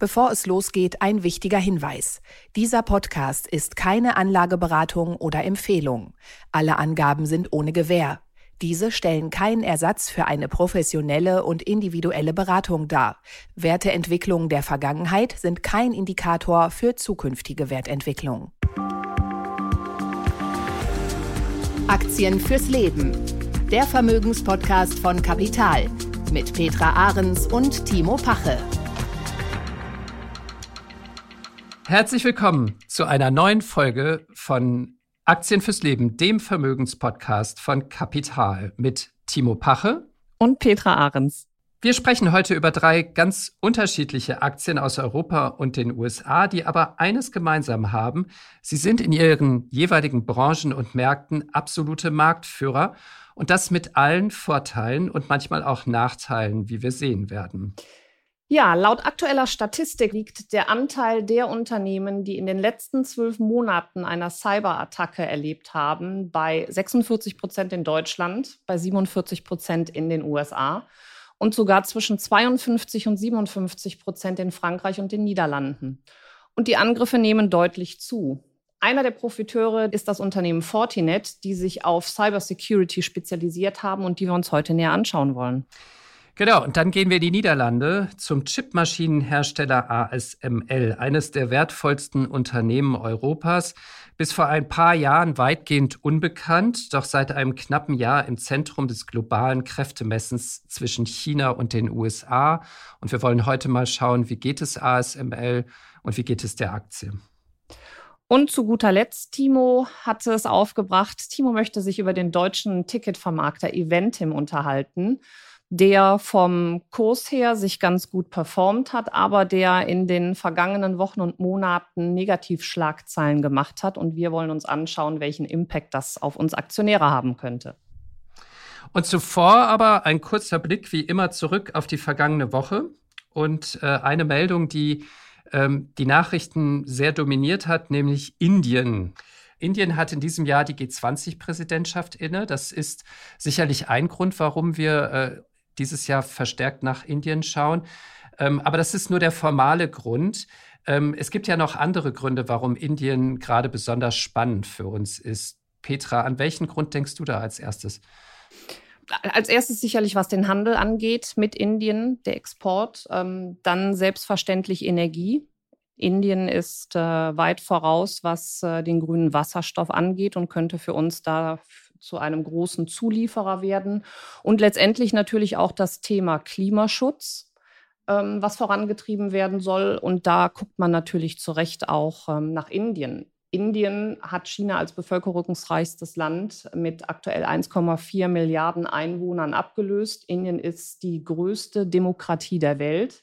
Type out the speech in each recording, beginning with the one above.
Bevor es losgeht, ein wichtiger Hinweis. Dieser Podcast ist keine Anlageberatung oder Empfehlung. Alle Angaben sind ohne Gewähr. Diese stellen keinen Ersatz für eine professionelle und individuelle Beratung dar. Werteentwicklungen der Vergangenheit sind kein Indikator für zukünftige Wertentwicklung. Aktien fürs Leben. Der Vermögenspodcast von Kapital mit Petra Ahrens und Timo Pache. Herzlich willkommen zu einer neuen Folge von Aktien fürs Leben, dem Vermögenspodcast von Kapital mit Timo Pache und Petra Ahrens. Wir sprechen heute über drei ganz unterschiedliche Aktien aus Europa und den USA, die aber eines gemeinsam haben. Sie sind in ihren jeweiligen Branchen und Märkten absolute Marktführer und das mit allen Vorteilen und manchmal auch Nachteilen, wie wir sehen werden. Ja, laut aktueller Statistik liegt der Anteil der Unternehmen, die in den letzten zwölf Monaten einer Cyberattacke erlebt haben, bei 46 Prozent in Deutschland, bei 47 Prozent in den USA und sogar zwischen 52 und 57 Prozent in Frankreich und den Niederlanden. Und die Angriffe nehmen deutlich zu. Einer der Profiteure ist das Unternehmen Fortinet, die sich auf Cybersecurity spezialisiert haben und die wir uns heute näher anschauen wollen. Genau, und dann gehen wir in die Niederlande zum Chipmaschinenhersteller ASML, eines der wertvollsten Unternehmen Europas. Bis vor ein paar Jahren weitgehend unbekannt, doch seit einem knappen Jahr im Zentrum des globalen Kräftemessens zwischen China und den USA. Und wir wollen heute mal schauen, wie geht es ASML und wie geht es der Aktie. Und zu guter Letzt, Timo hatte es aufgebracht. Timo möchte sich über den deutschen Ticketvermarkter Eventim unterhalten der vom Kurs her sich ganz gut performt hat, aber der in den vergangenen Wochen und Monaten Negativschlagzeilen gemacht hat. Und wir wollen uns anschauen, welchen Impact das auf uns Aktionäre haben könnte. Und zuvor aber ein kurzer Blick wie immer zurück auf die vergangene Woche und äh, eine Meldung, die ähm, die Nachrichten sehr dominiert hat, nämlich Indien. Indien hat in diesem Jahr die G20-Präsidentschaft inne. Das ist sicherlich ein Grund, warum wir äh, dieses Jahr verstärkt nach Indien schauen. Ähm, aber das ist nur der formale Grund. Ähm, es gibt ja noch andere Gründe, warum Indien gerade besonders spannend für uns ist. Petra, an welchen Grund denkst du da als erstes? Als erstes sicherlich, was den Handel angeht mit Indien, der Export, ähm, dann selbstverständlich Energie. Indien ist äh, weit voraus, was äh, den grünen Wasserstoff angeht und könnte für uns da zu einem großen Zulieferer werden. Und letztendlich natürlich auch das Thema Klimaschutz, ähm, was vorangetrieben werden soll. Und da guckt man natürlich zu Recht auch ähm, nach Indien. Indien hat China als bevölkerungsreichstes Land mit aktuell 1,4 Milliarden Einwohnern abgelöst. Indien ist die größte Demokratie der Welt.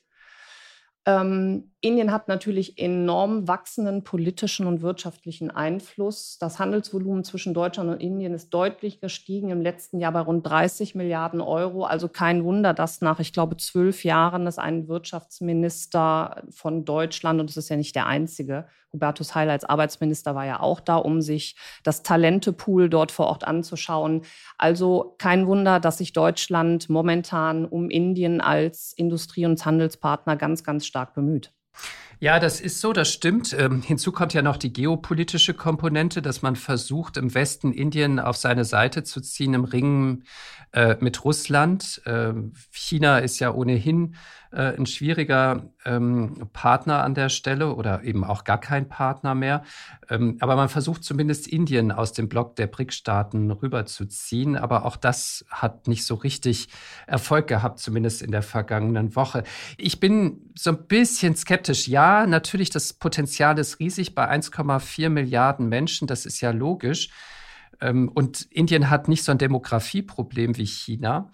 Ähm, Indien hat natürlich enorm wachsenden politischen und wirtschaftlichen Einfluss. Das Handelsvolumen zwischen Deutschland und Indien ist deutlich gestiegen im letzten Jahr bei rund 30 Milliarden Euro. Also kein Wunder, dass nach, ich glaube, zwölf Jahren es einen Wirtschaftsminister von Deutschland, und es ist ja nicht der einzige, Hubertus Heil als Arbeitsminister war ja auch da, um sich das Talentepool dort vor Ort anzuschauen. Also kein Wunder, dass sich Deutschland momentan um Indien als Industrie- und Handelspartner ganz, ganz stark bemüht. Ja, das ist so, das stimmt. Ähm, hinzu kommt ja noch die geopolitische Komponente, dass man versucht, im Westen Indien auf seine Seite zu ziehen im Ringen äh, mit Russland. Äh, China ist ja ohnehin äh, ein schwieriger ähm, Partner an der Stelle oder eben auch gar kein Partner mehr. Ähm, aber man versucht zumindest Indien aus dem Block der BRIC-Staaten rüberzuziehen. Aber auch das hat nicht so richtig Erfolg gehabt, zumindest in der vergangenen Woche. Ich bin so ein bisschen skeptisch. Ja, natürlich, das Potenzial ist riesig bei 1,4 Milliarden Menschen. Das ist ja logisch. Ähm, und Indien hat nicht so ein Demografieproblem wie China.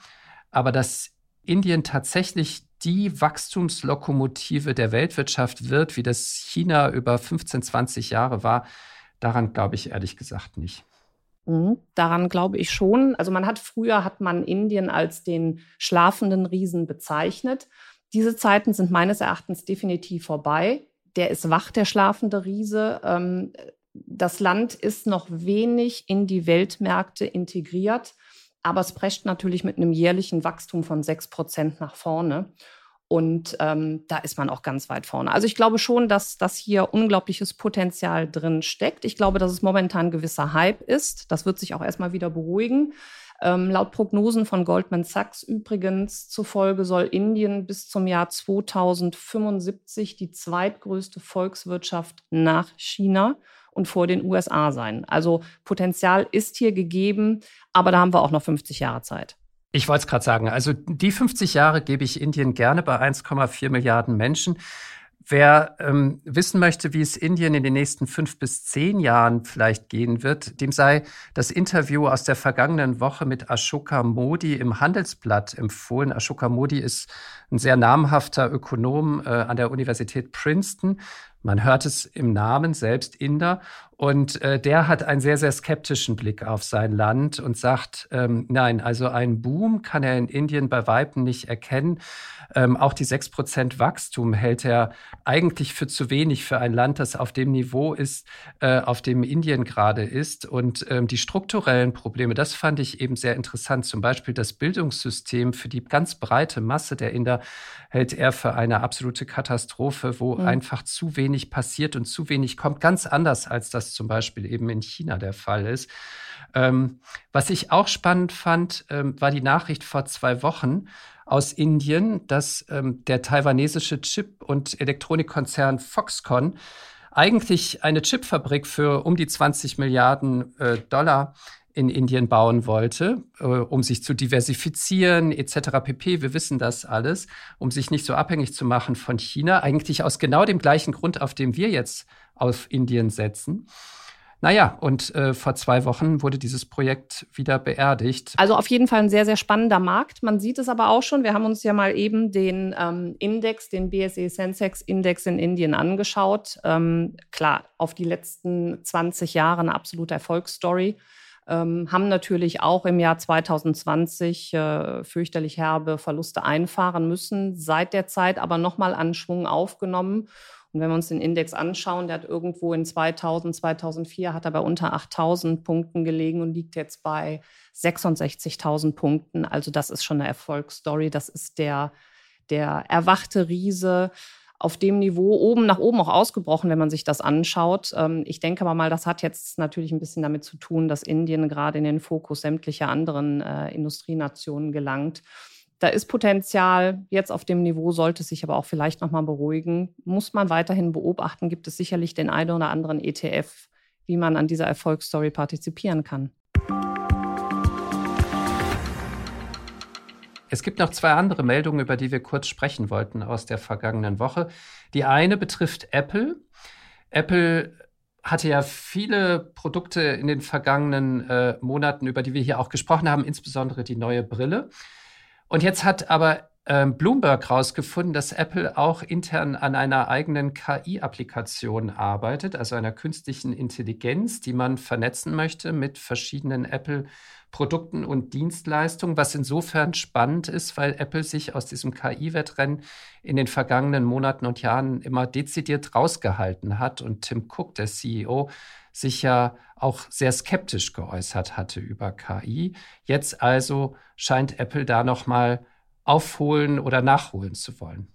Aber dass Indien tatsächlich die Wachstumslokomotive der Weltwirtschaft wird, wie das China über 15, 20 Jahre war, daran glaube ich ehrlich gesagt nicht. Mhm, daran glaube ich schon. Also man hat früher hat man Indien als den schlafenden Riesen bezeichnet. Diese Zeiten sind meines Erachtens definitiv vorbei. Der ist wach, der schlafende Riese. Ähm, das Land ist noch wenig in die Weltmärkte integriert, aber es prescht natürlich mit einem jährlichen Wachstum von sechs Prozent nach vorne. Und ähm, da ist man auch ganz weit vorne. Also ich glaube schon, dass, dass hier unglaubliches Potenzial drin steckt. Ich glaube, dass es momentan gewisser Hype ist. Das wird sich auch erstmal wieder beruhigen. Ähm, laut Prognosen von Goldman Sachs übrigens zufolge soll Indien bis zum Jahr 2075 die zweitgrößte Volkswirtschaft nach China und vor den USA sein. Also Potenzial ist hier gegeben, aber da haben wir auch noch 50 Jahre Zeit. Ich wollte es gerade sagen, also die 50 Jahre gebe ich Indien gerne bei 1,4 Milliarden Menschen. Wer ähm, wissen möchte, wie es Indien in den nächsten fünf bis zehn Jahren vielleicht gehen wird, dem sei das Interview aus der vergangenen Woche mit Ashoka Modi im Handelsblatt empfohlen. Ashoka Modi ist ein sehr namhafter Ökonom äh, an der Universität Princeton. Man hört es im Namen selbst Inder. Und äh, der hat einen sehr, sehr skeptischen Blick auf sein Land und sagt, ähm, nein, also einen Boom kann er in Indien bei Weitem nicht erkennen. Ähm, auch die 6% Wachstum hält er eigentlich für zu wenig für ein Land, das auf dem Niveau ist, äh, auf dem Indien gerade ist. Und ähm, die strukturellen Probleme, das fand ich eben sehr interessant. Zum Beispiel das Bildungssystem für die ganz breite Masse der Inder hält er für eine absolute Katastrophe, wo mhm. einfach zu wenig passiert und zu wenig kommt. Ganz anders, als das zum Beispiel eben in China der Fall ist. Ähm, was ich auch spannend fand, ähm, war die Nachricht vor zwei Wochen aus Indien, dass ähm, der taiwanesische Chip- und Elektronikkonzern Foxconn eigentlich eine Chipfabrik für um die 20 Milliarden äh, Dollar in Indien bauen wollte, äh, um sich zu diversifizieren etc. pp. Wir wissen das alles, um sich nicht so abhängig zu machen von China. Eigentlich aus genau dem gleichen Grund, auf dem wir jetzt auf Indien setzen. Naja, und äh, vor zwei Wochen wurde dieses Projekt wieder beerdigt. Also auf jeden Fall ein sehr, sehr spannender Markt. Man sieht es aber auch schon. Wir haben uns ja mal eben den ähm, Index, den BSE Sensex Index in Indien angeschaut. Ähm, klar, auf die letzten 20 Jahre eine absolute Erfolgsstory. Ähm, haben natürlich auch im Jahr 2020 äh, fürchterlich herbe Verluste einfahren müssen, seit der Zeit aber nochmal an Schwung aufgenommen und wenn wir uns den Index anschauen, der hat irgendwo in 2000, 2004 hat er bei unter 8000 Punkten gelegen und liegt jetzt bei 66.000 Punkten. Also das ist schon eine Erfolgsstory. Das ist der, der erwachte Riese auf dem Niveau oben nach oben auch ausgebrochen, wenn man sich das anschaut. Ähm, ich denke aber mal, das hat jetzt natürlich ein bisschen damit zu tun, dass Indien gerade in den Fokus sämtlicher anderen äh, Industrienationen gelangt. Da ist Potenzial. Jetzt auf dem Niveau sollte sich aber auch vielleicht noch mal beruhigen. Muss man weiterhin beobachten. Gibt es sicherlich den einen oder anderen ETF, wie man an dieser Erfolgsstory partizipieren kann. Es gibt noch zwei andere Meldungen, über die wir kurz sprechen wollten aus der vergangenen Woche. Die eine betrifft Apple. Apple hatte ja viele Produkte in den vergangenen äh, Monaten, über die wir hier auch gesprochen haben, insbesondere die neue Brille. Und jetzt hat aber ähm, Bloomberg herausgefunden, dass Apple auch intern an einer eigenen KI-Applikation arbeitet, also einer künstlichen Intelligenz, die man vernetzen möchte mit verschiedenen Apple-Produkten und Dienstleistungen, was insofern spannend ist, weil Apple sich aus diesem KI-Wettrennen in den vergangenen Monaten und Jahren immer dezidiert rausgehalten hat. Und Tim Cook, der CEO, sich ja auch sehr skeptisch geäußert hatte über KI. Jetzt also scheint Apple da noch mal aufholen oder nachholen zu wollen.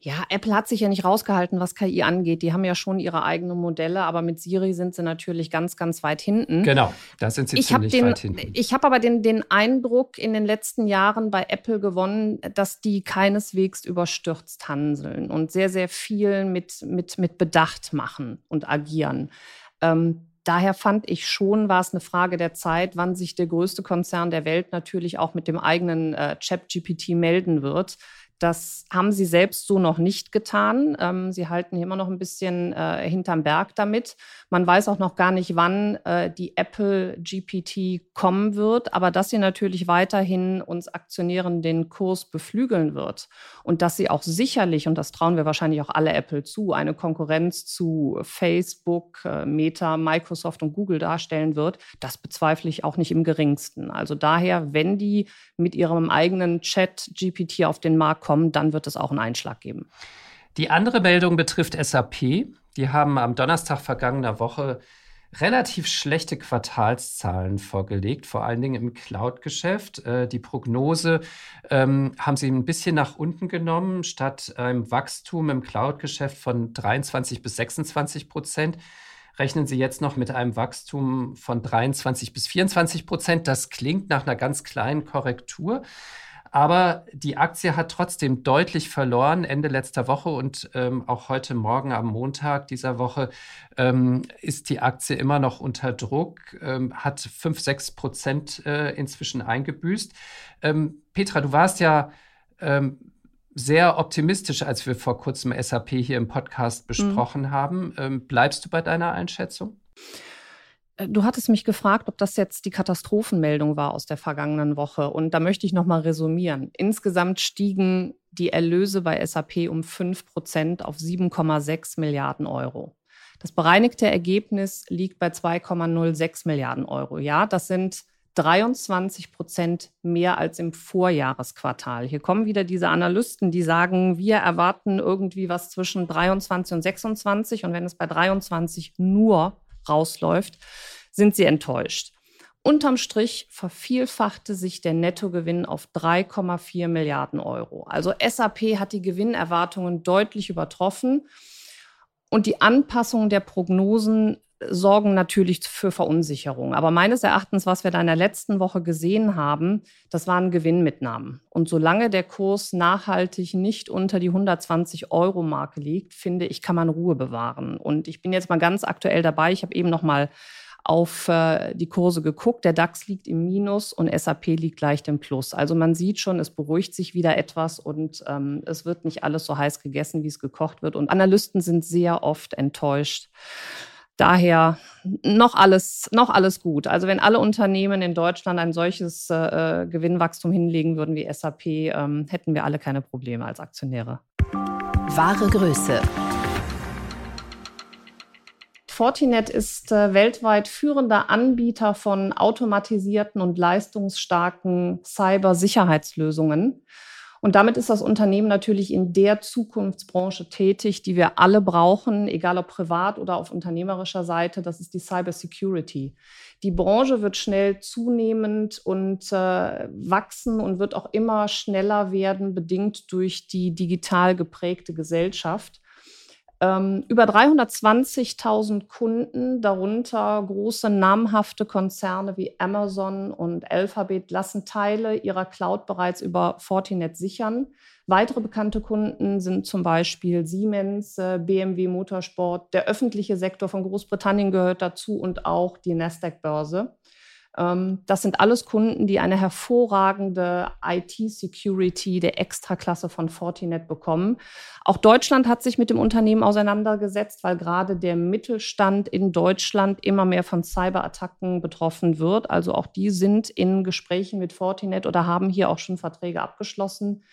Ja, Apple hat sich ja nicht rausgehalten, was KI angeht. Die haben ja schon ihre eigenen Modelle, aber mit Siri sind sie natürlich ganz, ganz weit hinten. Genau, da sind sie ich ziemlich den, weit hinten. Ich habe aber den, den Eindruck in den letzten Jahren bei Apple gewonnen, dass die keineswegs überstürzt handeln und sehr, sehr viel mit, mit, mit Bedacht machen und agieren. Ähm, daher fand ich schon, war es eine Frage der Zeit, wann sich der größte Konzern der Welt natürlich auch mit dem eigenen äh, Chat-GPT melden wird. Das haben sie selbst so noch nicht getan. Ähm, sie halten immer noch ein bisschen äh, hinterm Berg damit. Man weiß auch noch gar nicht, wann äh, die Apple GPT kommen wird, aber dass sie natürlich weiterhin uns Aktionären den Kurs beflügeln wird und dass sie auch sicherlich, und das trauen wir wahrscheinlich auch alle Apple zu, eine Konkurrenz zu Facebook, äh, Meta, Microsoft und Google darstellen wird, das bezweifle ich auch nicht im geringsten. Also daher, wenn die mit ihrem eigenen Chat GPT auf den Markt kommen, dann wird es auch einen Einschlag geben. Die andere Meldung betrifft SAP. Die haben am Donnerstag vergangener Woche relativ schlechte Quartalszahlen vorgelegt, vor allen Dingen im Cloud-Geschäft. Äh, die Prognose ähm, haben sie ein bisschen nach unten genommen. Statt einem Wachstum im Cloud-Geschäft von 23 bis 26 Prozent rechnen sie jetzt noch mit einem Wachstum von 23 bis 24 Prozent. Das klingt nach einer ganz kleinen Korrektur. Aber die Aktie hat trotzdem deutlich verloren Ende letzter Woche und ähm, auch heute Morgen am Montag dieser Woche ähm, ist die Aktie immer noch unter Druck, ähm, hat 5, 6 Prozent äh, inzwischen eingebüßt. Ähm, Petra, du warst ja ähm, sehr optimistisch, als wir vor kurzem SAP hier im Podcast mhm. besprochen mhm. haben. Ähm, bleibst du bei deiner Einschätzung? Äh, du hattest mich gefragt, ob das jetzt die Katastrophenmeldung war aus der vergangenen Woche. Und da möchte ich nochmal resümieren. Insgesamt stiegen die Erlöse bei SAP um 5 Prozent auf 7,6 Milliarden Euro. Das bereinigte Ergebnis liegt bei 2,06 Milliarden Euro. Ja, das sind 23 Prozent mehr als im Vorjahresquartal. Hier kommen wieder diese Analysten, die sagen, wir erwarten irgendwie was zwischen 23 und 26. Und wenn es bei 23 nur rausläuft, sind sie enttäuscht. Unterm Strich vervielfachte sich der Nettogewinn auf 3,4 Milliarden Euro. Also SAP hat die Gewinnerwartungen deutlich übertroffen. Und die Anpassung der Prognosen sorgen natürlich für Verunsicherung. Aber meines Erachtens, was wir da in der letzten Woche gesehen haben, das waren Gewinnmitnahmen. Und solange der Kurs nachhaltig nicht unter die 120 Euro Marke liegt, finde ich, kann man Ruhe bewahren. Und ich bin jetzt mal ganz aktuell dabei. Ich habe eben noch mal auf äh, die Kurse geguckt. Der DAX liegt im Minus und SAP liegt leicht im Plus. Also man sieht schon, es beruhigt sich wieder etwas und ähm, es wird nicht alles so heiß gegessen, wie es gekocht wird. Und Analysten sind sehr oft enttäuscht. Daher noch alles, noch alles gut. Also wenn alle Unternehmen in Deutschland ein solches äh, Gewinnwachstum hinlegen würden wie SAP, ähm, hätten wir alle keine Probleme als Aktionäre. Wahre Größe. Fortinet ist äh, weltweit führender Anbieter von automatisierten und leistungsstarken Cybersicherheitslösungen. Und damit ist das Unternehmen natürlich in der Zukunftsbranche tätig, die wir alle brauchen, egal ob privat oder auf unternehmerischer Seite. Das ist die Cybersecurity. Die Branche wird schnell zunehmend und äh, wachsen und wird auch immer schneller werden, bedingt durch die digital geprägte Gesellschaft. Ähm, über 320.000 Kunden, darunter große namhafte Konzerne wie Amazon und Alphabet, lassen Teile ihrer Cloud bereits über Fortinet sichern. Weitere bekannte Kunden sind zum Beispiel Siemens, äh, BMW Motorsport, der öffentliche Sektor von Großbritannien gehört dazu und auch die Nasdaq-Börse. Ähm, das sind alles Kunden, die eine hervorragende IT-Security der Extraklasse von Fortinet bekommen. Auch Deutschland hat sich mit dem Unternehmen auseinandergesetzt, weil gerade der Mittelstand in Deutschland immer mehr von Cyberattacken betroffen wird. Also auch die sind in Gesprächen mit Fortinet oder haben hier auch schon Verträge abgeschlossen.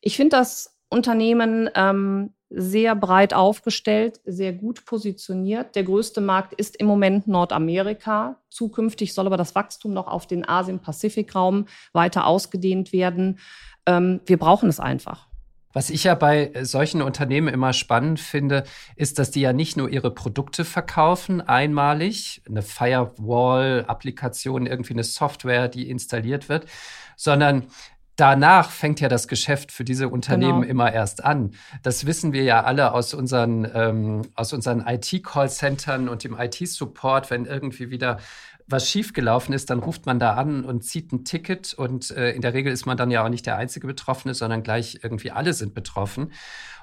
Ich finde das Unternehmen ähm, sehr breit aufgestellt, sehr gut positioniert. Der größte Markt ist im Moment Nordamerika. Zukünftig soll aber das Wachstum noch auf den Asien-Pazifik-Raum weiter ausgedehnt werden. Ähm, wir brauchen es einfach. Was ich ja bei solchen Unternehmen immer spannend finde, ist, dass die ja nicht nur ihre Produkte verkaufen, einmalig, eine Firewall-Applikation, irgendwie eine Software, die installiert wird, sondern danach fängt ja das Geschäft für diese Unternehmen genau. immer erst an. Das wissen wir ja alle aus unseren, ähm, aus unseren IT-Call-Centern und dem IT-Support, wenn irgendwie wieder was schiefgelaufen ist, dann ruft man da an und zieht ein Ticket und äh, in der Regel ist man dann ja auch nicht der einzige Betroffene, sondern gleich irgendwie alle sind betroffen.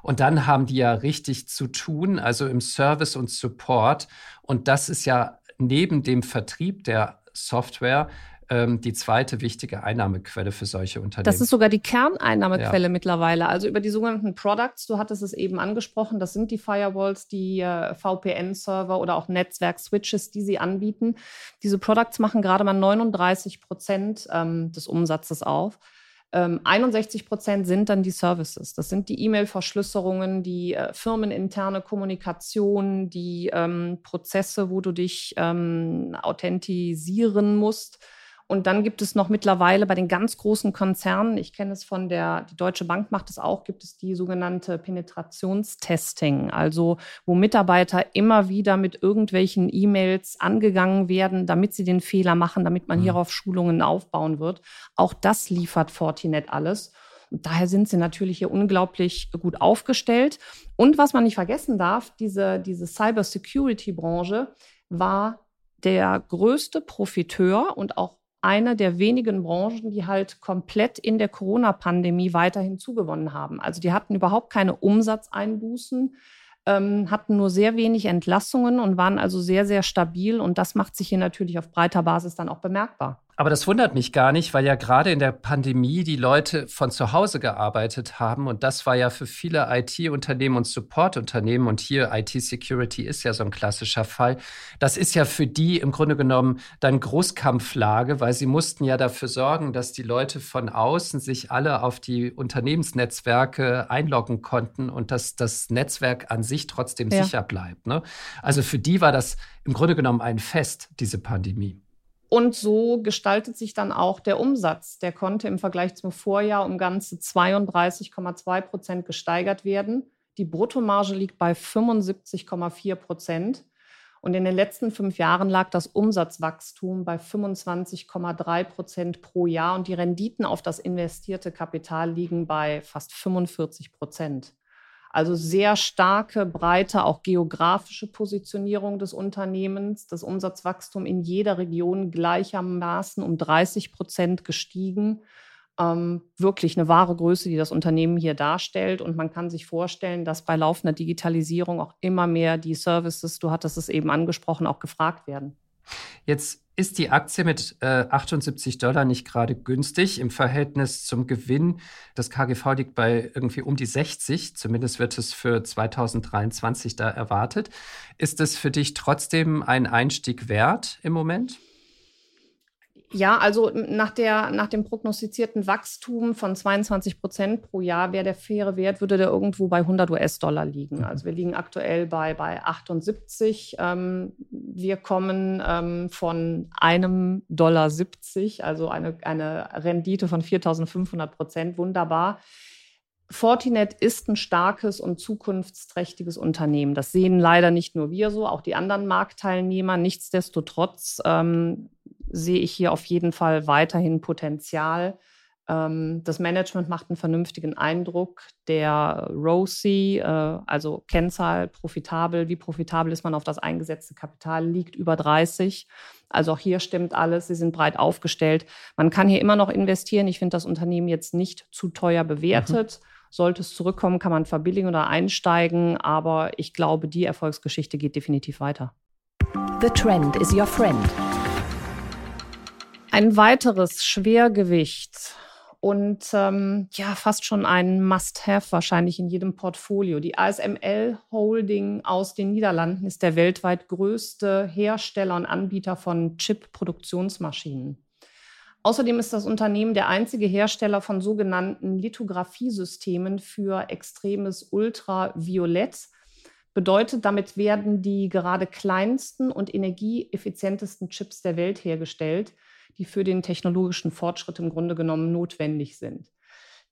Und dann haben die ja richtig zu tun, also im Service und Support. Und das ist ja neben dem Vertrieb der Software ähm, die zweite wichtige Einnahmequelle für solche Unternehmen. Das ist sogar die Kerneinnahmequelle ja. mittlerweile. Also über die sogenannten Products, du hattest es eben angesprochen, das sind die Firewalls, die äh, VPN-Server oder auch Netzwerk-Switches, die sie anbieten. Diese Products machen gerade mal 39 Prozent ähm, des Umsatzes auf. 61 ähm, Prozent sind dann die Services. Das sind die E-Mail-Verschlüsselungen, die äh, firmeninterne Kommunikation, die ähm, Prozesse, wo du dich ähm, authentisieren musst Und dann gibt es noch mittlerweile bei den ganz großen Konzernen, ich kenne es von der, die Deutsche Bank macht es auch, gibt es die sogenannte Penetrationstesting, also wo Mitarbeiter immer wieder mit irgendwelchen E-Mails angegangen werden, damit sie den Fehler machen, damit man mhm. hierauf Schulungen aufbauen wird. Auch das liefert Fortinet alles. Und daher sind sie natürlich hier unglaublich gut aufgestellt. Und was man nicht vergessen darf, diese, diese Cybersecurity-Branche war der größte Profiteur und auch eine der wenigen Branchen, die halt komplett in der Corona-Pandemie weiterhin zugewonnen haben. Also die hatten überhaupt keine Umsatzeinbußen, ähm, hatten nur sehr wenig Entlassungen und waren also sehr, sehr stabil. Und das macht sich hier natürlich auf breiter Basis dann auch bemerkbar. Aber das wundert mich gar nicht, weil ja gerade in der Pandemie die Leute von zu Hause gearbeitet haben. Und das war ja für viele IT-Unternehmen und Support-Unternehmen, und hier IT-Security ist ja so ein klassischer Fall, das ist ja für die im Grunde genommen dann Großkampflage, weil sie mussten ja dafür sorgen, dass die Leute von außen sich alle auf die Unternehmensnetzwerke einloggen konnten und dass das Netzwerk an sich trotzdem ja. sicher bleibt. Ne? Also für die war das im Grunde genommen ein Fest, diese Pandemie. Und so gestaltet sich dann auch der Umsatz. Der konnte im Vergleich zum Vorjahr um ganze 32,2 Prozent gesteigert werden. Die Bruttomarge liegt bei 75,4 Prozent. Und in den letzten fünf Jahren lag das Umsatzwachstum bei 25,3 Prozent pro Jahr und die Renditen auf das investierte Kapital liegen bei fast 45 Prozent. Also sehr starke, breite, auch geografische Positionierung des Unternehmens. Das Umsatzwachstum in jeder Region gleichermaßen um 30 Prozent gestiegen. Ähm, wirklich eine wahre Größe, die das Unternehmen hier darstellt. Und man kann sich vorstellen, dass bei laufender Digitalisierung auch immer mehr die Services, du hattest es eben angesprochen, auch gefragt werden. Jetzt ist die Aktie mit äh, 78 Dollar nicht gerade günstig im Verhältnis zum Gewinn. Das KGV liegt bei irgendwie um die 60. Zumindest wird es für 2023 da erwartet. Ist es für dich trotzdem ein Einstieg wert im Moment? Ja, also nach, der, nach dem prognostizierten Wachstum von 22 Prozent pro Jahr wäre der faire Wert, würde der irgendwo bei 100 US-Dollar liegen. Mhm. Also wir liegen aktuell bei, bei 78. Ähm, wir kommen ähm, von einem Dollar 70, also eine, eine Rendite von 4.500 Prozent. Wunderbar. Fortinet ist ein starkes und zukunftsträchtiges Unternehmen. Das sehen leider nicht nur wir so, auch die anderen Marktteilnehmer. Nichtsdestotrotz ähm, sehe ich hier auf jeden Fall weiterhin Potenzial. Ähm, das Management macht einen vernünftigen Eindruck. Der ROCE, äh, also Kennzahl, profitabel, wie profitabel ist man auf das eingesetzte Kapital, liegt über 30. Also auch hier stimmt alles. Sie sind breit aufgestellt. Man kann hier immer noch investieren. Ich finde das Unternehmen jetzt nicht zu teuer bewertet. Mhm. Sollte es zurückkommen, kann man verbilligen oder einsteigen. Aber ich glaube, die Erfolgsgeschichte geht definitiv weiter. The trend is your friend. Ein weiteres Schwergewicht und ähm, ja, fast schon ein Must-Have wahrscheinlich in jedem Portfolio. Die ASML Holding aus den Niederlanden ist der weltweit größte Hersteller und Anbieter von Chip-Produktionsmaschinen. Außerdem ist das Unternehmen der einzige Hersteller von sogenannten Lithografiesystemen für extremes Ultraviolett. Bedeutet, damit werden die gerade kleinsten und energieeffizientesten Chips der Welt hergestellt die für den technologischen Fortschritt im Grunde genommen notwendig sind.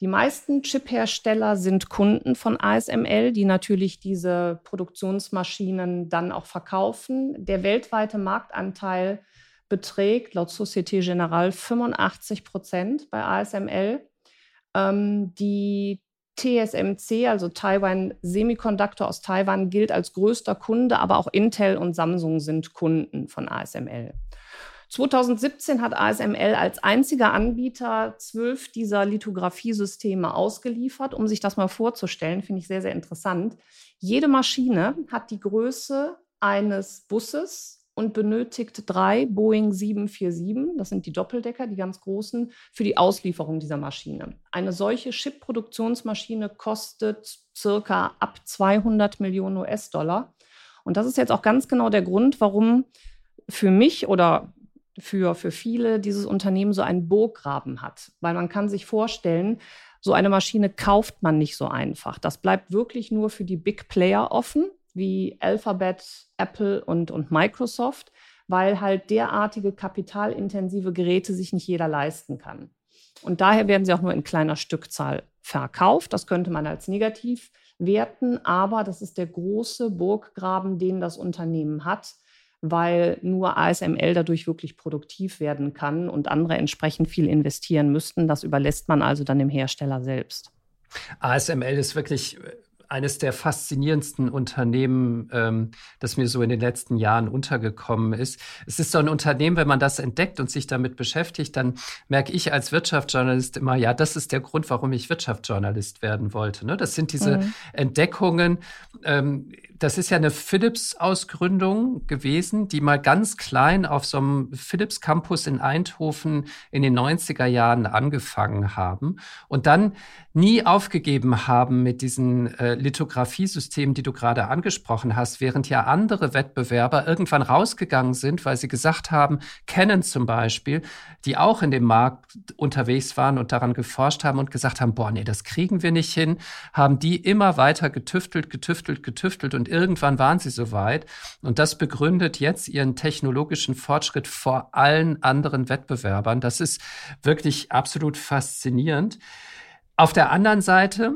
Die meisten Chip-Hersteller sind Kunden von ASML, die natürlich diese Produktionsmaschinen dann auch verkaufen. Der weltweite Marktanteil beträgt laut Societe Generale 85 Prozent bei ASML. Ähm, die TSMC, also Taiwan Semiconductor aus Taiwan, gilt als größter Kunde, aber auch Intel und Samsung sind Kunden von ASML. 2017 hat ASML als einziger Anbieter zwölf dieser Lithografiesysteme ausgeliefert. Um sich das mal vorzustellen, finde ich sehr, sehr interessant. Jede Maschine hat die Größe eines Busses und benötigt drei Boeing 747, das sind die Doppeldecker, die ganz großen, für die Auslieferung dieser Maschine. Eine solche Chip-Produktionsmaschine kostet circa ab 200 Millionen US-Dollar. Und das ist jetzt auch ganz genau der Grund, warum für mich oder für, für viele dieses Unternehmen so einen Burggraben hat. Weil man kann sich vorstellen, so eine Maschine kauft man nicht so einfach. Das bleibt wirklich nur für die Big Player offen, wie Alphabet, Apple und, und Microsoft, weil halt derartige kapitalintensive Geräte sich nicht jeder leisten kann. Und daher werden sie auch nur in kleiner Stückzahl verkauft. Das könnte man als negativ werten, aber das ist der große Burggraben, den das Unternehmen hat, weil nur ASML dadurch wirklich produktiv werden kann und andere entsprechend viel investieren müssten. Das überlässt man also dann dem Hersteller selbst. ASML ist wirklich eines der faszinierendsten Unternehmen, ähm, das mir so in den letzten Jahren untergekommen ist. Es ist so ein Unternehmen, wenn man das entdeckt und sich damit beschäftigt, dann merke ich als Wirtschaftsjournalist immer, ja, das ist der Grund, warum ich Wirtschaftsjournalist werden wollte. Ne? Das sind diese mhm. Entdeckungen. Ähm, das ist ja eine Philips-Ausgründung gewesen, die mal ganz klein auf so einem Philips-Campus in Eindhoven in den 90er Jahren angefangen haben und dann nie aufgegeben haben mit diesen äh, Lithografiesystemen, die du gerade angesprochen hast, während ja andere Wettbewerber irgendwann rausgegangen sind, weil sie gesagt haben, Canon zum Beispiel, die auch in dem Markt unterwegs waren und daran geforscht haben und gesagt haben, boah, nee, das kriegen wir nicht hin, haben die immer weiter getüftelt, getüftelt, getüftelt und irgendwann waren sie soweit. Und das begründet jetzt ihren technologischen Fortschritt vor allen anderen Wettbewerbern. Das ist wirklich absolut faszinierend. Auf der anderen Seite,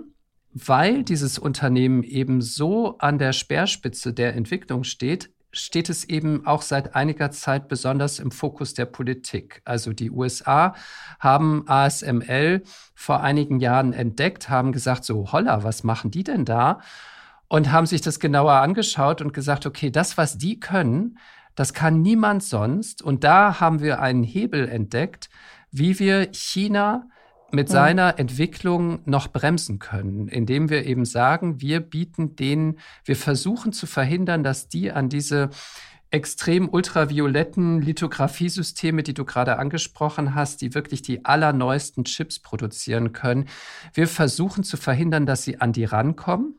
weil dieses Unternehmen eben so an der Speerspitze der Entwicklung steht, steht es eben auch seit einiger Zeit besonders im Fokus der Politik. Also die USA haben ASML vor einigen Jahren entdeckt, haben gesagt, so holla, was machen die denn da? Und haben sich das genauer angeschaut und gesagt, okay, das, was die können, das kann niemand sonst. Und da haben wir einen Hebel entdeckt, wie wir China mit seiner Entwicklung noch bremsen können, indem wir eben sagen, wir bieten denen, wir versuchen zu verhindern, dass die an diese extrem ultravioletten Lithografiesysteme, die du gerade angesprochen hast, die wirklich die allerneuesten Chips produzieren können. Wir versuchen zu verhindern, dass sie an die rankommen,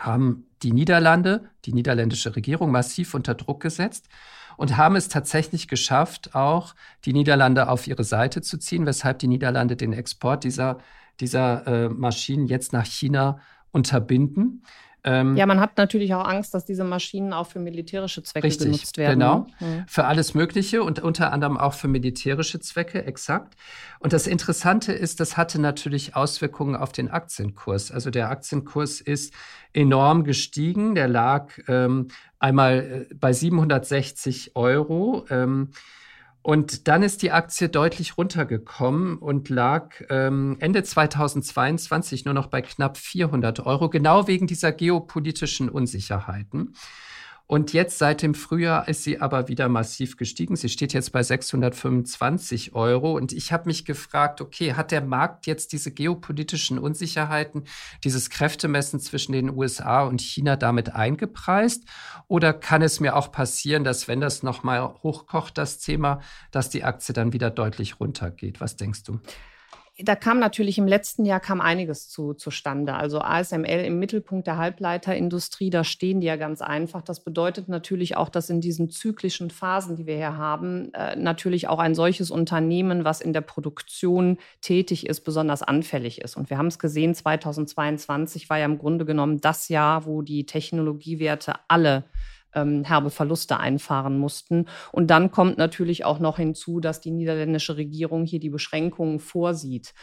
haben die Niederlande, die niederländische Regierung massiv unter Druck gesetzt und haben es tatsächlich geschafft, auch die Niederlande auf ihre Seite zu ziehen, weshalb die Niederlande den Export dieser, dieser äh, Maschinen jetzt nach China unterbinden. Ähm, ja, man hat natürlich auch Angst, dass diese Maschinen auch für militärische Zwecke richtig, genutzt werden. Genau, mhm. für alles Mögliche und unter anderem auch für militärische Zwecke, exakt. Und das Interessante ist, das hatte natürlich Auswirkungen auf den Aktienkurs. Also der Aktienkurs ist enorm gestiegen. Der lag ähm, einmal äh, bei 760 Euro. Ähm, und dann ist die Aktie deutlich runtergekommen und lag ähm, Ende 2022 nur noch bei knapp 400 Euro, genau wegen dieser geopolitischen Unsicherheiten. Und jetzt seit dem Frühjahr ist sie aber wieder massiv gestiegen. Sie steht jetzt bei 625 Euro. Und ich habe mich gefragt, okay, hat der Markt jetzt diese geopolitischen Unsicherheiten, dieses Kräftemessen zwischen den USA und China damit eingepreist? Oder kann es mir auch passieren, dass wenn das nochmal hochkocht, das Thema, dass die Aktie dann wieder deutlich runtergeht? Was denkst du? Da kam natürlich im letzten Jahr kam einiges zu, zustande. Also ASML im Mittelpunkt der Halbleiterindustrie, da stehen die ja ganz einfach. Das bedeutet natürlich auch, dass in diesen zyklischen Phasen, die wir hier haben, äh, natürlich auch ein solches Unternehmen, was in der Produktion tätig ist, besonders anfällig ist. Und wir haben es gesehen, 2022 war ja im Grunde genommen das Jahr, wo die Technologiewerte alle ähm, herbe Verluste einfahren mussten. Und dann kommt natürlich auch noch hinzu, dass die niederländische Regierung hier die Beschränkungen vorsieht.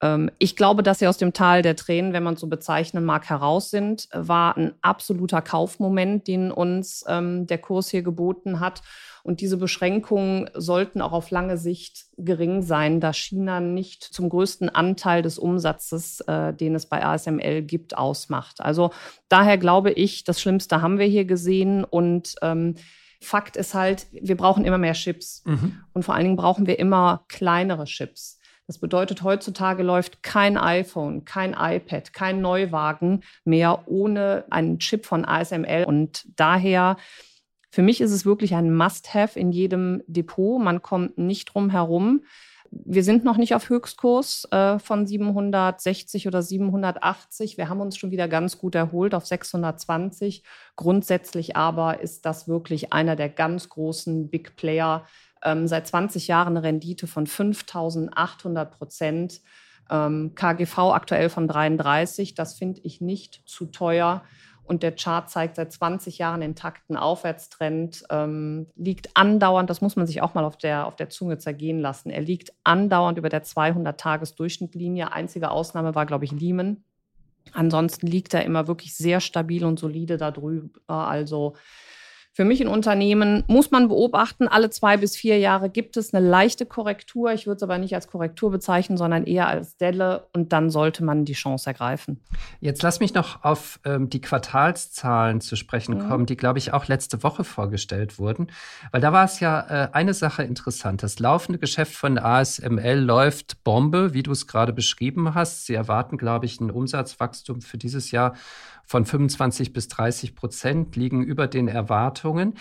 Ähm, ich glaube, dass sie aus dem Tal der Tränen, wenn man es so bezeichnen mag, heraus sind, war ein absoluter Kaufmoment, den uns ähm, der Kurs hier geboten hat. Und diese Beschränkungen sollten auch auf lange Sicht gering sein, da China nicht zum größten Anteil des Umsatzes, äh, den es bei ASML gibt, ausmacht. Also daher glaube ich, das Schlimmste haben wir hier gesehen und ähm, Fakt ist halt, wir brauchen immer mehr Chips. Mhm. Und vor allen Dingen brauchen wir immer kleinere Chips. Das bedeutet, heutzutage läuft kein iPhone, kein iPad, kein Neuwagen mehr ohne einen Chip von ASML. Und daher für mich ist es wirklich ein Must-Have in jedem Depot. Man kommt nicht drum herum. Wir sind noch nicht auf Höchstkurs äh, von 760 oder 780. Wir haben uns schon wieder ganz gut erholt auf 620. Grundsätzlich aber ist das wirklich einer der ganz großen Big Player. Ähm, seit 20 Jahren eine Rendite von 5.800 Prozent. Ähm, KGV aktuell von 33. Das finde ich nicht zu teuer. und der Chart zeigt seit 20 Jahren intakten Aufwärtstrend, ähm, liegt andauernd, das muss man sich auch mal auf der, auf der Zunge zergehen lassen, er liegt andauernd über der 200-Tages-Durchschnittlinie. Einzige Ausnahme war, glaube ich, Lehman. Ansonsten liegt er immer wirklich sehr stabil und solide darüber. Also für mich ein Unternehmen muss man beobachten, alle zwei bis vier Jahre gibt es eine leichte Korrektur. Ich würde es aber nicht als Korrektur bezeichnen, sondern eher als Delle und dann sollte man die Chance ergreifen. Jetzt lass mich noch auf ähm, die Quartalszahlen zu sprechen mhm. kommen, die, glaube ich, auch letzte Woche vorgestellt wurden. Weil da war es ja äh, eine Sache interessant. Das laufende Geschäft von ASML läuft Bombe, wie du es gerade beschrieben hast. Sie erwarten, glaube ich, ein Umsatzwachstum für dieses Jahr von 25 bis 30 Prozent liegen über den Erwartungen.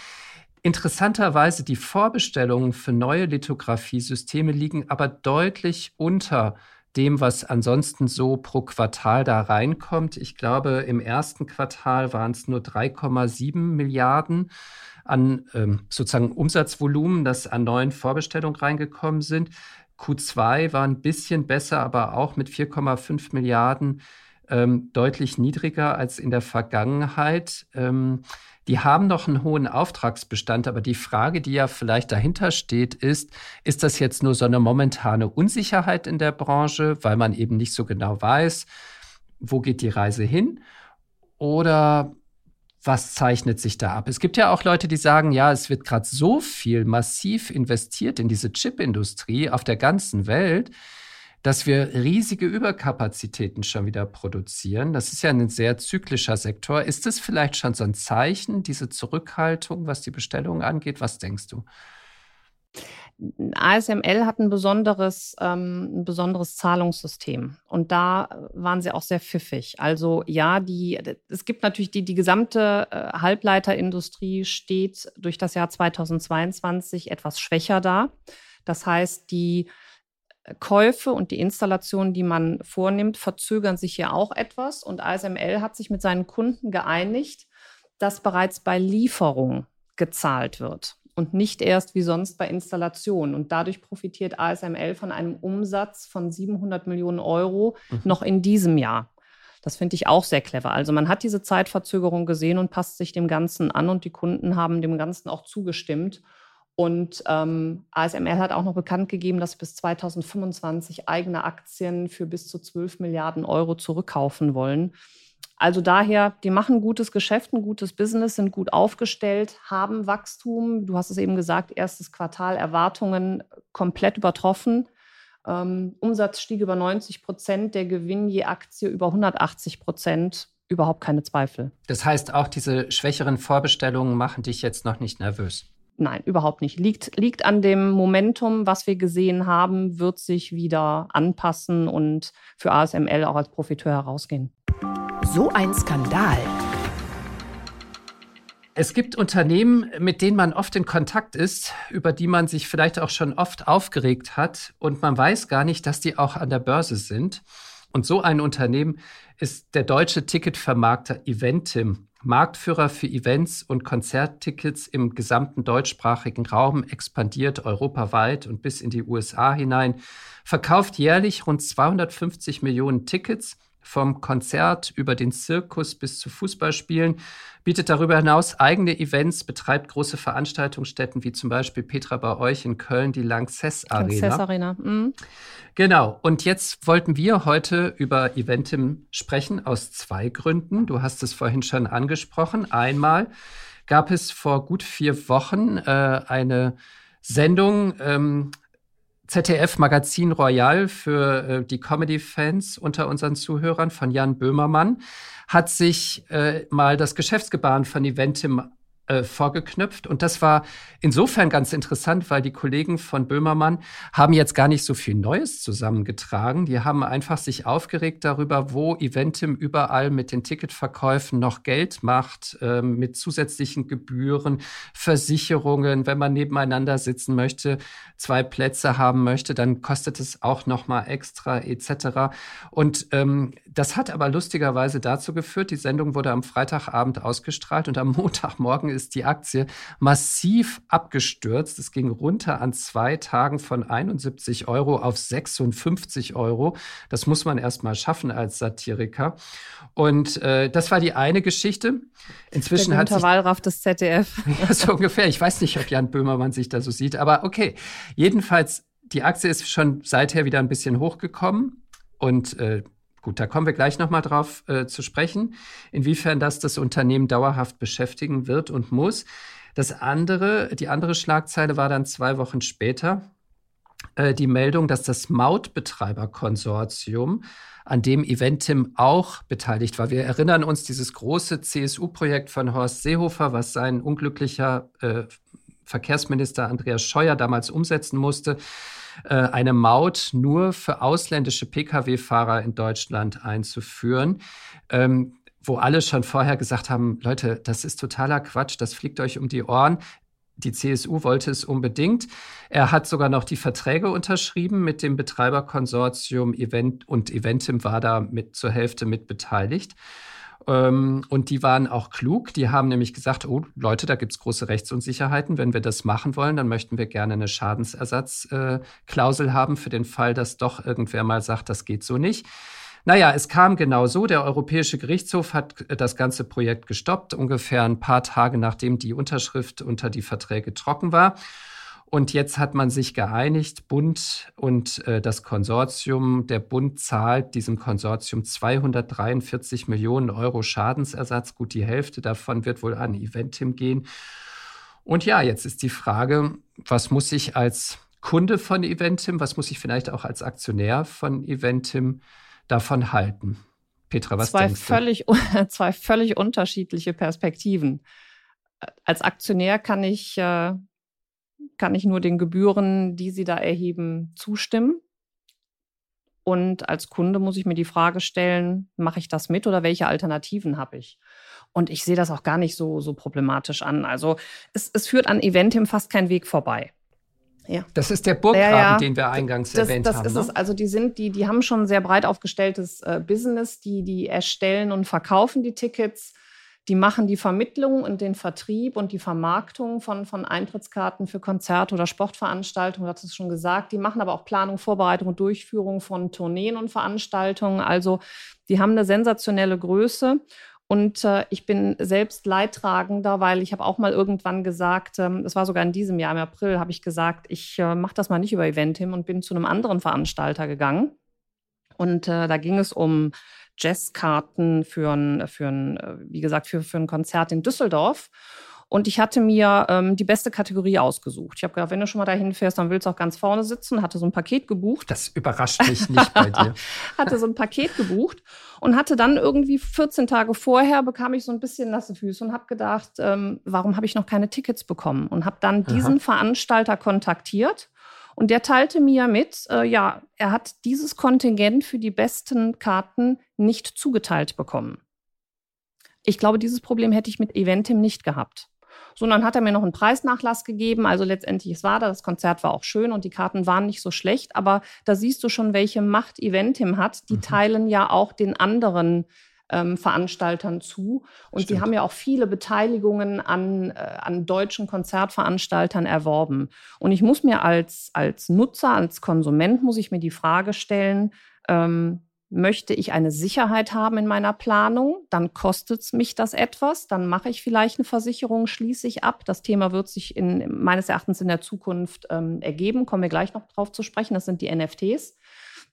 Interessanterweise die Vorbestellungen für neue Lithografiesysteme liegen aber deutlich unter dem, was ansonsten so pro Quartal da reinkommt. Ich glaube, im ersten Quartal waren es nur 3,7 Milliarden an ähm, sozusagen Umsatzvolumen, das an neuen Vorbestellungen reingekommen sind. Q2 war ein bisschen besser, aber auch mit 4,5 Milliarden ähm, deutlich niedriger als in der Vergangenheit. Ähm, die haben noch einen hohen Auftragsbestand, aber die Frage, die ja vielleicht dahinter steht, ist, ist das jetzt nur so eine momentane Unsicherheit in der Branche, weil man eben nicht so genau weiß, wo geht die Reise hin? Oder was zeichnet sich da ab? Es gibt ja auch Leute, die sagen, ja, es wird gerade so viel massiv investiert in diese Chipindustrie auf der ganzen Welt dass wir riesige Überkapazitäten schon wieder produzieren. Das ist ja ein sehr zyklischer Sektor. Ist das vielleicht schon so ein Zeichen, diese Zurückhaltung, was die Bestellungen angeht? Was denkst du? ASML hat ein besonderes, ähm, ein besonderes Zahlungssystem. Und da waren sie auch sehr pfiffig. Also ja, die, es gibt natürlich die, die gesamte äh, Halbleiterindustrie steht durch das Jahr 2022 etwas schwächer da. Das heißt, die Käufe und die Installationen, die man vornimmt, verzögern sich hier auch etwas. Und ASML hat sich mit seinen Kunden geeinigt, dass bereits bei Lieferung gezahlt wird und nicht erst wie sonst bei Installation. Und dadurch profitiert ASML von einem Umsatz von 700 Millionen Euro mhm. noch in diesem Jahr. Das finde ich auch sehr clever. Also man hat diese Zeitverzögerung gesehen und passt sich dem Ganzen an und die Kunden haben dem Ganzen auch zugestimmt. Und ähm, ASML hat auch noch bekannt gegeben, dass bis 2025 eigene Aktien für bis zu 12 Milliarden Euro zurückkaufen wollen. Also daher, die machen gutes Geschäft, ein gutes Business, sind gut aufgestellt, haben Wachstum. Du hast es eben gesagt, erstes Quartal Erwartungen komplett übertroffen. Ähm, Umsatz stieg über 90 Prozent, der Gewinn je Aktie über 180 Prozent. Überhaupt keine Zweifel. Das heißt, auch diese schwächeren Vorbestellungen machen dich jetzt noch nicht nervös. Nein, überhaupt nicht. Liegt, liegt an dem Momentum, was wir gesehen haben, wird sich wieder anpassen und für ASML auch als Profiteur herausgehen. So ein Skandal. Es gibt Unternehmen, mit denen man oft in Kontakt ist, über die man sich vielleicht auch schon oft aufgeregt hat und man weiß gar nicht, dass die auch an der Börse sind. Und so ein Unternehmen ist der deutsche Ticketvermarkter Eventim. Marktführer für Events und Konzerttickets im gesamten deutschsprachigen Raum, expandiert europaweit und bis in die USA hinein, verkauft jährlich rund 250 Millionen Tickets vom Konzert über den Zirkus bis zu Fußballspielen, bietet darüber hinaus eigene Events, betreibt große Veranstaltungsstätten wie zum Beispiel Petra bei euch in Köln, die Lanxess Arena. Lanxess Arena. Mhm. Genau. Und jetzt wollten wir heute über Eventim sprechen aus zwei Gründen. Du hast es vorhin schon angesprochen. Einmal gab es vor gut vier Wochen äh, eine Sendung, ähm, ZDF Magazin Royal für äh, die Comedy-Fans unter unseren Zuhörern von Jan Böhmermann hat sich äh, mal das Geschäftsgebaren von Eventim äh, vorgeknüpft. Und das war insofern ganz interessant, weil die Kollegen von Böhmermann haben jetzt gar nicht so viel Neues zusammengetragen. Die haben einfach sich aufgeregt darüber, wo Eventim überall mit den Ticketverkäufen noch Geld macht, äh, mit zusätzlichen Gebühren, Versicherungen. Wenn man nebeneinander sitzen möchte, zwei Plätze haben möchte, dann kostet es auch noch mal extra etc. Und ähm, das hat aber lustigerweise dazu geführt, die Sendung wurde am Freitagabend ausgestrahlt und am Montagmorgen ist die Aktie massiv abgestürzt. Es ging runter an zwei Tagen von 71 Euro auf 56 Euro. Das muss man erst mal schaffen als Satiriker. Und äh, das war die eine Geschichte. Inzwischen Der hat sich Wahlraff des ZDF. Ja, so ungefähr. Ich weiß nicht, ob Jan Böhmermann sich da so sieht, aber okay. Jedenfalls, die Aktie ist schon seither wieder ein bisschen hochgekommen und äh, Gut, da kommen wir gleich nochmal drauf äh, zu sprechen, inwiefern das das Unternehmen dauerhaft beschäftigen wird und muss. Das andere, die andere Schlagzeile war dann zwei Wochen später äh, die Meldung, dass das Mautbetreiberkonsortium, an dem Eventim auch beteiligt war. Wir erinnern uns dieses große CSU-Projekt von Horst Seehofer, was sein unglücklicher äh, Verkehrsminister Andreas Scheuer damals umsetzen musste äh, eine Maut nur für ausländische Pkw-Fahrer in Deutschland einzuführen. Ähm, wo alle schon vorher gesagt haben, Leute, das ist totaler Quatsch, das fliegt euch um die Ohren. Die CSU wollte es unbedingt. Er hat sogar noch die Verträge unterschrieben mit dem Betreiberkonsortium Event und Eventim war da mit zur Hälfte mit beteiligt. Ähm, und die waren auch klug. Die haben nämlich gesagt, oh Leute, da gibt es große Rechtsunsicherheiten. Wenn wir das machen wollen, dann möchten wir gerne eine Schadensersatzklausel äh, haben für den Fall, dass doch irgendwer mal sagt, das geht so nicht. Naja, es kam genau so. Der Europäische Gerichtshof hat das ganze Projekt gestoppt, ungefähr ein paar Tage nachdem die Unterschrift unter die Verträge trocken war. Und jetzt hat man sich geeinigt, Bund und äh, das Konsortium. Der Bund zahlt diesem Konsortium 243 Millionen Euro Schadensersatz. Gut, die Hälfte davon wird wohl an Eventim gehen. Und ja, jetzt ist die Frage, was muss ich als Kunde von Eventim, was muss ich vielleicht auch als Aktionär von Eventim davon halten? Petra, was zwei denkst völlig, du? Zwei völlig unterschiedliche Perspektiven. Als Aktionär kann ich äh, kann ich nur den Gebühren, die Sie da erheben, zustimmen. Und als Kunde muss ich mir die Frage stellen, mache ich das mit oder welche Alternativen habe ich? Und ich sehe das auch gar nicht so, so problematisch an. Also es, es führt an Eventim fast kein Weg vorbei. Ja. Das ist der Burggraben, ja, ja. den wir eingangs das, erwähnt das haben. Das ist ne? es. Also die sind, die, die haben schon ein sehr breit aufgestelltes äh, Business, die, die erstellen und verkaufen die Tickets die machen die Vermittlung und den Vertrieb und die Vermarktung von, von Eintrittskarten für Konzerte oder Sportveranstaltungen, hast es schon gesagt. Die machen aber auch Planung, Vorbereitung und Durchführung von Tourneen und Veranstaltungen. Also die haben eine sensationelle Größe. Und äh, ich bin selbst Leidtragender, weil ich habe auch mal irgendwann gesagt, ähm, es war sogar in diesem Jahr im April, habe ich gesagt, ich äh, mache das mal nicht über Eventim und bin zu einem anderen Veranstalter gegangen. Und äh, da ging es um Jazzkarten für ein, für ein, wie gesagt, für, für ein Konzert in Düsseldorf. Und ich hatte mir ähm, die beste Kategorie ausgesucht. Ich habe gedacht, wenn du schon mal dahin fährst, dann willst du auch ganz vorne sitzen. Hatte so ein Paket gebucht. Das überrascht mich nicht bei dir. hatte so ein Paket gebucht und hatte dann irgendwie 14 Tage vorher bekam ich so ein bisschen nasse Füße und habe gedacht, ähm, warum habe ich noch keine Tickets bekommen? Und habe dann diesen Aha. Veranstalter kontaktiert und der teilte mir mit, äh, ja, er hat dieses Kontingent für die besten Karten nicht zugeteilt bekommen. Ich glaube, dieses Problem hätte ich mit Eventim nicht gehabt. Sondern hat er mir noch einen Preisnachlass gegeben. Also letztendlich, es war da, das Konzert war auch schön und die Karten waren nicht so schlecht. Aber da siehst du schon, welche Macht Eventim hat. Die mhm. teilen ja auch den anderen ähm, Veranstaltern zu. Und Stimmt. sie haben ja auch viele Beteiligungen an, äh, an deutschen Konzertveranstaltern erworben. Und ich muss mir als, als Nutzer, als Konsument, muss ich mir die Frage stellen, ähm, Möchte ich eine Sicherheit haben in meiner Planung, dann kostet es mich das etwas, dann mache ich vielleicht eine Versicherung, schließe ich ab. Das Thema wird sich in, meines Erachtens in der Zukunft ähm, ergeben, kommen wir gleich noch drauf zu sprechen. Das sind die NFTs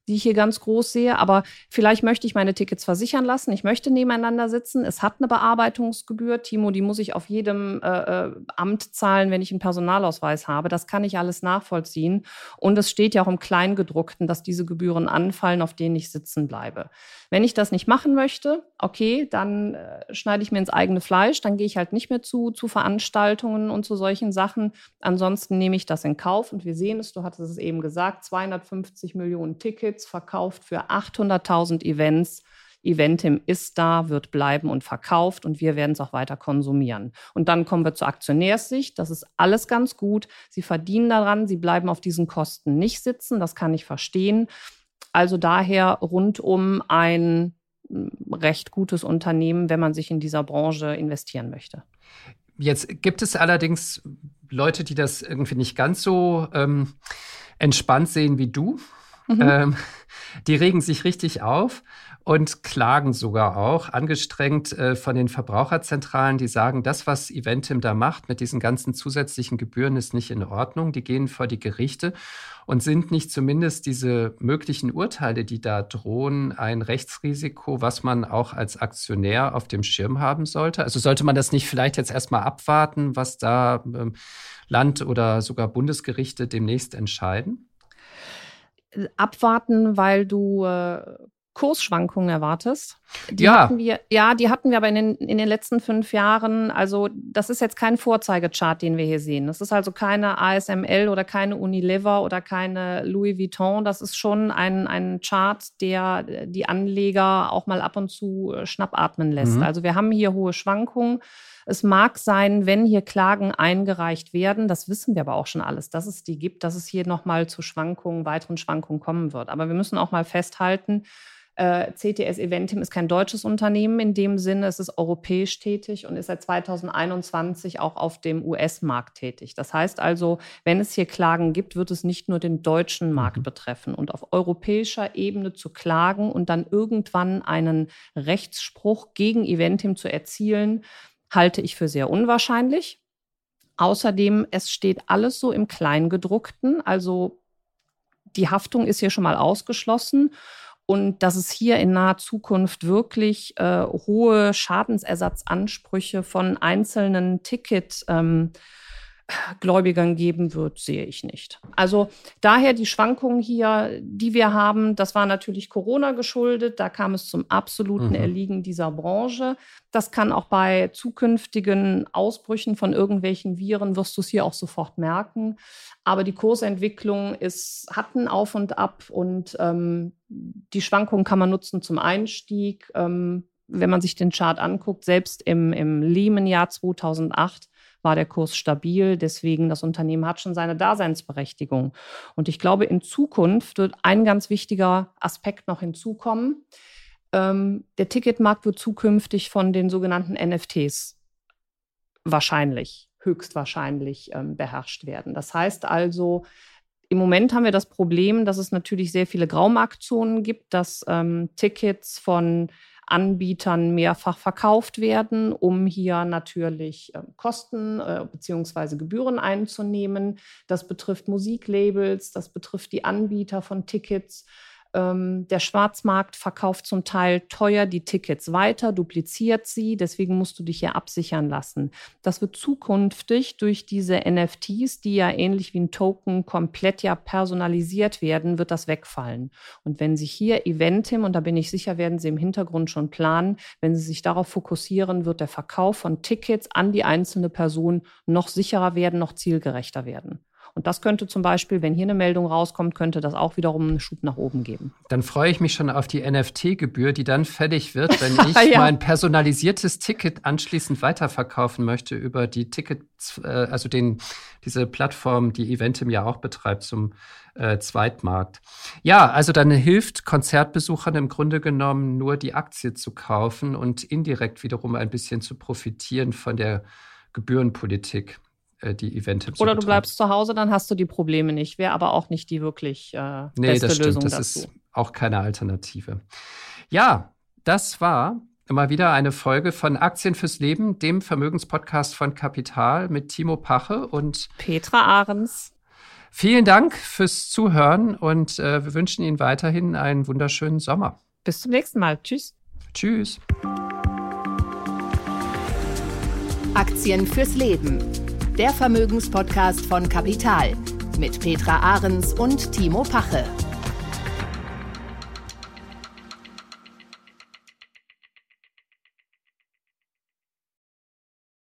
die ich hier ganz groß sehe. Aber vielleicht möchte ich meine Tickets versichern lassen. Ich möchte nebeneinander sitzen. Es hat eine Bearbeitungsgebühr. Timo, die muss ich auf jedem äh, äh, Amt zahlen, wenn ich einen Personalausweis habe. Das kann ich alles nachvollziehen. Und es steht ja auch im Kleingedruckten, dass diese Gebühren anfallen, auf denen ich sitzen bleibe. Wenn ich das nicht machen möchte, okay, dann äh, schneide ich mir ins eigene Fleisch. Dann gehe ich halt nicht mehr zu, zu Veranstaltungen und zu solchen Sachen. Ansonsten nehme ich das in Kauf. Und wir sehen es, du hattest es eben gesagt, 250 Millionen Tickets verkauft für 800.000 Events. Eventim ist da, wird bleiben und verkauft und wir werden es auch weiter konsumieren. Und dann kommen wir zur Aktionärssicht. Das ist alles ganz gut. Sie verdienen daran, sie bleiben auf diesen Kosten nicht sitzen. Das kann ich verstehen. Also daher rundum ein hm, recht gutes Unternehmen, wenn man sich in dieser Branche investieren möchte. Jetzt gibt es allerdings Leute, die das irgendwie nicht ganz so ähm, entspannt sehen wie du. Mhm. Ähm, die regen sich richtig auf und klagen sogar auch, angestrengt äh, von den Verbraucherzentralen, die sagen, das, was Eventim da macht mit diesen ganzen zusätzlichen Gebühren, ist nicht in Ordnung. Die gehen vor die Gerichte und sind nicht zumindest diese möglichen Urteile, die da drohen, ein Rechtsrisiko, was man auch als Aktionär auf dem Schirm haben sollte? Also sollte man das nicht vielleicht jetzt erstmal abwarten, was da ähm, Land- oder sogar Bundesgerichte demnächst entscheiden? abwarten, weil du äh, Kursschwankungen erwartest. Die ja. Hatten wir, ja, die hatten wir aber in den, in den letzten fünf Jahren. Also das ist jetzt kein Vorzeigechart, den wir hier sehen. Das ist also keine ASML oder keine Unilever oder keine Louis Vuitton. Das ist schon ein, ein Chart, der die Anleger auch mal ab und zu äh, schnappatmen lässt. Mhm. Also wir haben hier hohe Schwankungen. Es mag sein, wenn hier Klagen eingereicht werden, das wissen wir aber auch schon alles, dass es die gibt, dass es hier nochmal zu Schwankungen, weiteren Schwankungen kommen wird. Aber wir müssen auch mal festhalten, äh, CTS Eventim ist kein deutsches Unternehmen in dem Sinne, es ist europäisch tätig und ist seit 2021 auch auf dem US-Markt tätig. Das heißt also, wenn es hier Klagen gibt, wird es nicht nur den deutschen Markt mhm. betreffen. Und auf europäischer Ebene zu klagen und dann irgendwann einen Rechtsspruch gegen Eventim zu erzielen, halte ich für sehr unwahrscheinlich. Außerdem, es steht alles so im Kleingedruckten, also die Haftung ist hier schon mal ausgeschlossen. Und dass es hier in naher Zukunft wirklich äh, hohe Schadensersatzansprüche von einzelnen Ticket ähm, Gläubigern geben wird, sehe ich nicht. Also daher die Schwankungen hier, die wir haben, das war natürlich Corona geschuldet. Da kam es zum absoluten mhm. Erliegen dieser Branche. Das kann auch bei zukünftigen Ausbrüchen von irgendwelchen Viren, wirst du es hier auch sofort merken. Aber die Kursentwicklung ist, hat ein Auf und Ab und ähm, die Schwankungen kann man nutzen zum Einstieg. Ähm, wenn man sich den Chart anguckt, selbst im, im Lehman-Jahr 2008 war der Kurs stabil. Deswegen, das Unternehmen hat schon seine Daseinsberechtigung. Und ich glaube, in Zukunft wird ein ganz wichtiger Aspekt noch hinzukommen. Ähm, der Ticketmarkt wird zukünftig von den sogenannten NFTs wahrscheinlich, höchstwahrscheinlich ähm, beherrscht werden. Das heißt also, im Moment haben wir das Problem, dass es natürlich sehr viele Graumarktzonen gibt, dass ähm, Tickets von Anbietern mehrfach verkauft werden, um hier natürlich äh, Kosten äh, bzw. Gebühren einzunehmen. Das betrifft Musiklabels, das betrifft die Anbieter von Tickets. Ähm, der Schwarzmarkt verkauft zum Teil teuer die Tickets weiter, dupliziert sie. Deswegen musst du dich hier absichern lassen. Das wird zukünftig durch diese NFTs, die ja ähnlich wie ein Token komplett ja personalisiert werden, wird das wegfallen. Und wenn sich hier Eventim, und da bin ich sicher, werden sie im Hintergrund schon planen, wenn sie sich darauf fokussieren, wird der Verkauf von Tickets an die einzelne Person noch sicherer werden, noch zielgerechter werden. Und das könnte zum Beispiel, wenn hier eine Meldung rauskommt, könnte das auch wiederum einen Schub nach oben geben. Dann freue ich mich schon auf die NFT-Gebühr, die dann fällig wird, wenn ich ja. mein personalisiertes Ticket anschließend weiterverkaufen möchte über die Tickets, äh, also den, diese Plattform, die Eventim ja auch betreibt zum äh, Zweitmarkt. Ja, also dann hilft Konzertbesuchern im Grunde genommen nur die Aktie zu kaufen und indirekt wiederum ein bisschen zu profitieren von der Gebührenpolitik. Äh, die Event Oder du bleibst zu Hause, dann hast du die Probleme nicht. Wäre aber auch nicht die wirklich äh, nee, beste das stimmt. Lösung das dazu. ist auch keine Alternative. Ja, das war immer wieder eine Folge von Aktien fürs Leben, dem Vermögenspodcast von Kapital mit Timo Pache und Petra Ahrens. Vielen Dank fürs Zuhören und äh, wir wünschen Ihnen weiterhin einen wunderschönen Sommer. Bis zum nächsten Mal. Tschüss. Tschüss. Aktien fürs Leben der Vermögenspodcast von Kapital mit Petra Ahrens und Timo Pache.